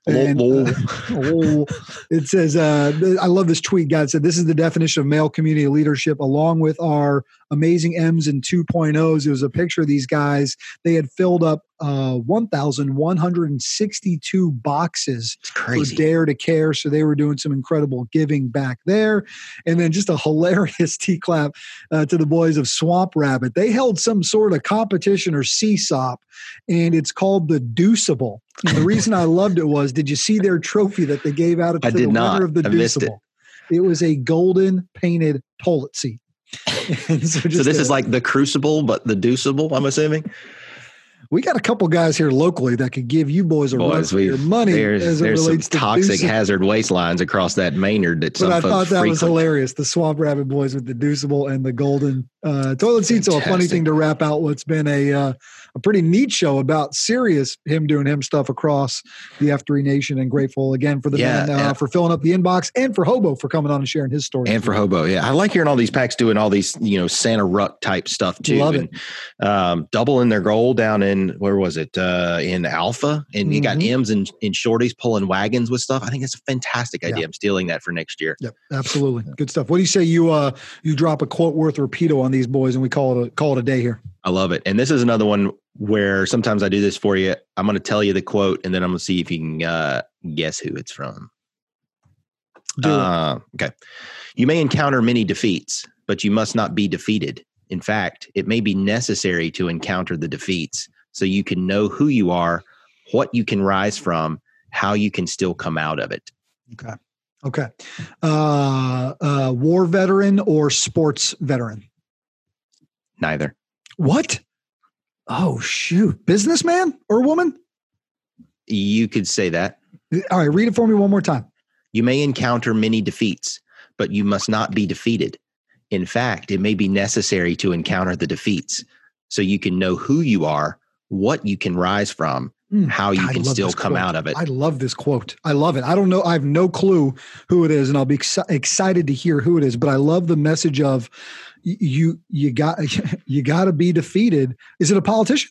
and uh, oh, it says, uh, I love this tweet. God said, This is the definition of male community leadership, along with our amazing M's and 2.0s. It was a picture of these guys. They had filled up uh, 1,162 boxes for Dare to Care. So they were doing some incredible giving back there. And then just a hilarious T clap uh, to the boys of Swamp Rabbit. They held some sort of competition or CSAUP, and it's called the Deuceable. The reason I loved it was did you see their trophy that they gave out to I the winner not. of the I missed it. It was a golden painted toilet seat. So, So this a- is like the crucible, but the deuceable. I'm assuming. We got a couple guys here locally that could give you boys a run Boys, for your money there's, as it there's some to toxic hazard waste lines across that Maynard that But some I folks thought that was hilarious. The Swamp Rabbit Boys with the Deuceable and the golden uh, toilet seat. So a funny thing to wrap out what's been a uh, a pretty neat show about serious him doing him stuff across the F3 Nation. And grateful again for the Yeah, man uh, for filling up the inbox and for Hobo for coming on and sharing his story. and for hobo yeah i like hearing all these PAX doing all these you know santa ruck type stuff too Love and um doubling their goal down in where was it uh in alpha and you got Mhm. m's and, and shorties pulling wagons with stuff i think it's a fantastic idea i'm stealing that for next year Yep, absolutely. Good stuff. What do you say you uh you drop a quote worth repeato on these boys and we call it a call it a day here? i love it and this is another one where sometimes i do this for you i'm going to tell you the quote and then i'm going to see if you can uh guess who it's from. Uh, okay. You may encounter many defeats, but you must not be defeated. In fact, it may be necessary to encounter the defeats so you can know who you are, what you can rise from, how you can still come out of it. Okay. Okay. Uh uh war veteran or sports veteran? Neither. What? Oh shoot. Businessman or woman? You could say that. All right, read it for me one more time. You may encounter many defeats, but you must not be defeated. In fact, it may be necessary to encounter the defeats so you can know who you are, what you can rise from, Mm, how you I can still come quote. out of it. I love this quote. I love it. I don't know. I have no clue who it is, and I'll be exci- excited to hear who it is. But I love the message of you. You got you got to be defeated. Is it a politician?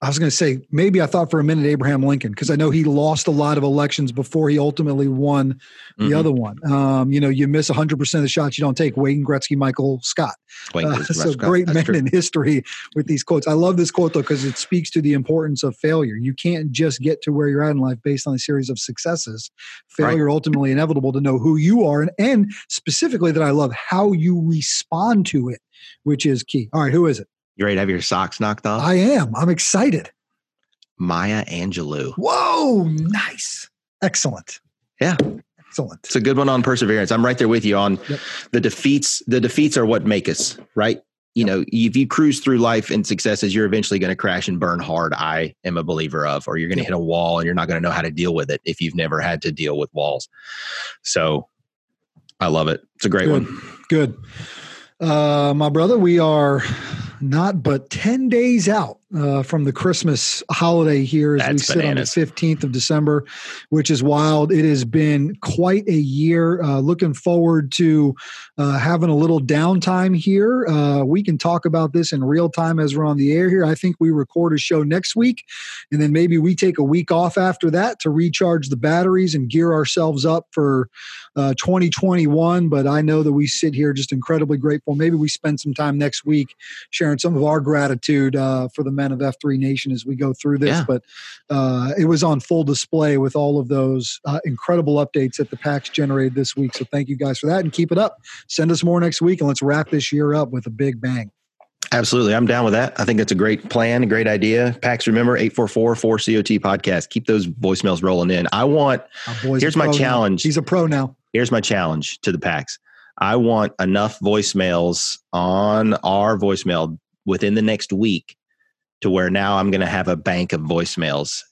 I was going to say maybe I thought for a minute Abraham Lincoln because I know he lost a lot of elections before he ultimately won the Mhm. other one. Um, you know, you miss 100 percent of the shots you don't take. Wayne Gretzky, Michael Scott. Wayne Uh, so Scott. great That's men true. in history with these quotes. I love this quote though because it speaks to the importance of failure. You can't just get to where you're at in life based on a series of successes. Failure ultimately inevitable to know who you are and, and specifically that I love how you respond to it, which is key. All right, who is it? You ready to have your socks knocked off? I am. I'm excited. Maya Angelou. Whoa, nice. Excellent. Yeah. Excellent. It's a good one on perseverance. I'm right there with you on the defeats. The defeats are what make us, right? You know, if you cruise through life and successes, you're eventually going to crash and burn hard. I am a believer of, or you're going to hit a wall and you're not going to know how to deal with it if you've never had to deal with walls. So I love it. It's a great Good. one. Good. Uh, my brother, we are not but 10 days out uh, from the Christmas holiday here as we sit bananas. on the 15th of December, which is wild. It has been quite a year. Uh, looking forward to uh, having a little downtime here. Uh, we can talk about this in real time as we're on the air here. I think we record a show next week, and then maybe we take a week off after that to recharge the batteries and gear ourselves up for uh, 2021. But I know that we sit here just incredibly grateful. Maybe we spend some time next week sharing some of our gratitude uh, for the of F3 Nation as we go through this. Yeah. But uh, it was on full display with all of those uh, incredible updates that the PAX generated this week. So thank you guys for that and keep it up. Send us more next week and let's wrap this year up with a big bang. Absolutely. I'm down with that. I think that's a great plan, a great idea. Pax, remember 844 4COT podcast. Keep those voicemails rolling in. I want, Our boy's a here's my pro now. challenge. He's a pro now. Here's my challenge to the PAX. I want enough voicemails on our voicemail within the next week to where now I'm going to have a bank of voicemails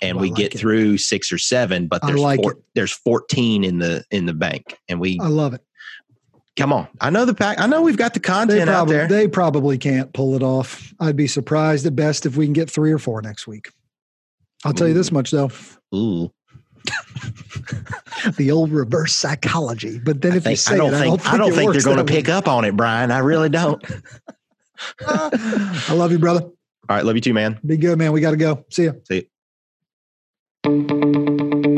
and Oh, we like get it. through six or seven, but there's like four, there's 14 in the in the bank, and we I love it. come on. I know the pack. I know we've got the content out there. they probably can't pull it off. I'd be surprised at best if we can get three or four next week. I'll tell you this much though. Ooh, the old reverse psychology. But then if you say I don't it, think I don't it think they're going to pick up on it, Brian. I really don't. I love you, brother. All right, love you too, man. Be good, man. We got to go. See ya. See. You.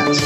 hands.